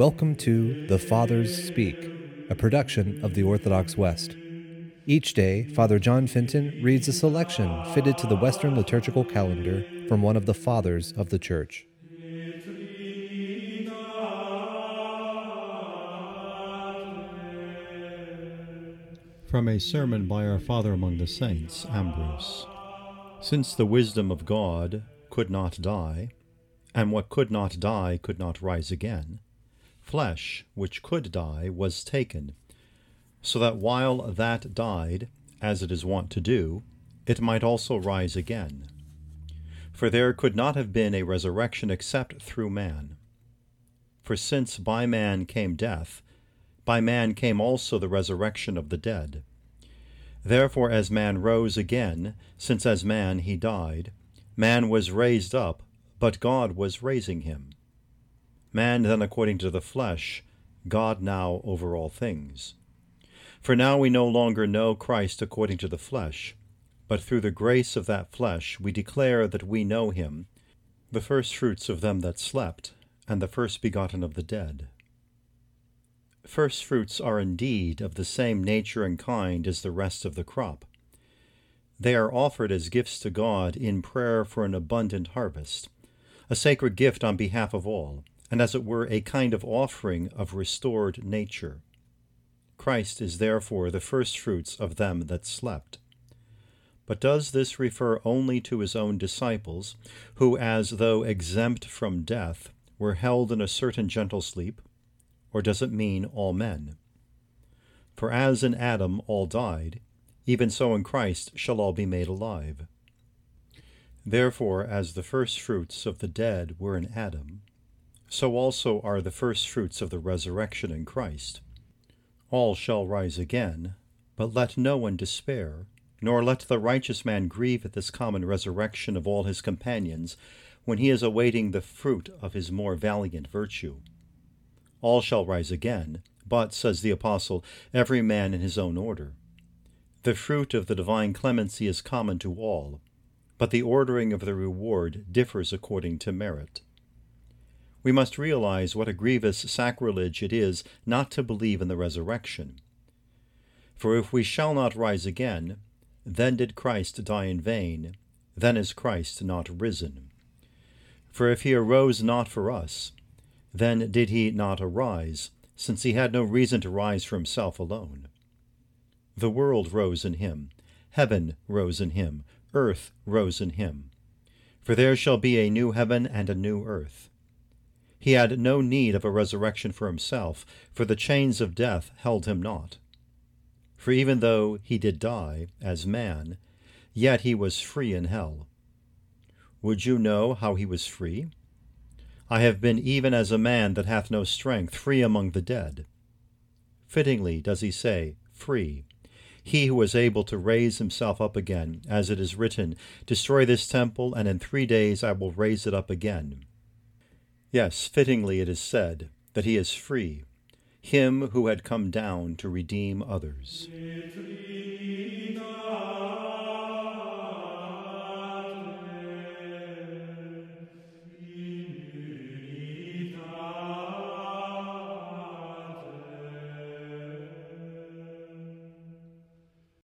Welcome to The Fathers Speak, a production of the Orthodox West. Each day, Father John Fenton reads a selection fitted to the Western liturgical calendar from one of the Fathers of the Church. From a sermon by our Father among the Saints, Ambrose. Since the wisdom of God could not die, and what could not die could not rise again, flesh which could die was taken, so that while that died, as it is wont to do, it might also rise again. For there could not have been a resurrection except through man. For since by man came death, by man came also the resurrection of the dead. Therefore, as man rose again, since as man he died, man was raised up, but God was raising him. Man then according to the flesh, God now over all things. For now we no longer know Christ according to the flesh, but through the grace of that flesh we declare that we know him, the firstfruits of them that slept, and the first begotten of the dead. First fruits are indeed of the same nature and kind as the rest of the crop. They are offered as gifts to God in prayer for an abundant harvest, a sacred gift on behalf of all, and as it were a kind of offering of restored nature. Christ is therefore the firstfruits of them that slept. But does this refer only to his own disciples, who, as though exempt from death, were held in a certain gentle sleep? or does it mean all men? For as in Adam all died, even so in Christ shall all be made alive. Therefore, as the firstfruits of the dead were in Adam, so also are the firstfruits of the resurrection in Christ. All shall rise again, but let no one despair, nor let the righteous man grieve at this common resurrection of all his companions, when he is awaiting the fruit of his more valiant virtue all shall rise again, but, says the Apostle, every man in his own order. The fruit of the divine clemency is common to all, but the ordering of the reward differs according to merit. We must realize what a grievous sacrilege it is not to believe in the resurrection. For if we shall not rise again, then did Christ die in vain, then is Christ not risen. For if he arose not for us, then did he not arise, since he had no reason to rise for himself alone. The world rose in him, heaven rose in him, earth rose in him. For there shall be a new heaven and a new earth. He had no need of a resurrection for himself, for the chains of death held him not. For even though he did die, as man, yet he was free in hell. Would you know how he was free? I have been even as a man that hath no strength, free among the dead. Fittingly does he say, free. He who is able to raise himself up again, as it is written, Destroy this temple, and in three days I will raise it up again. Yes, fittingly it is said that he is free, him who had come down to redeem others.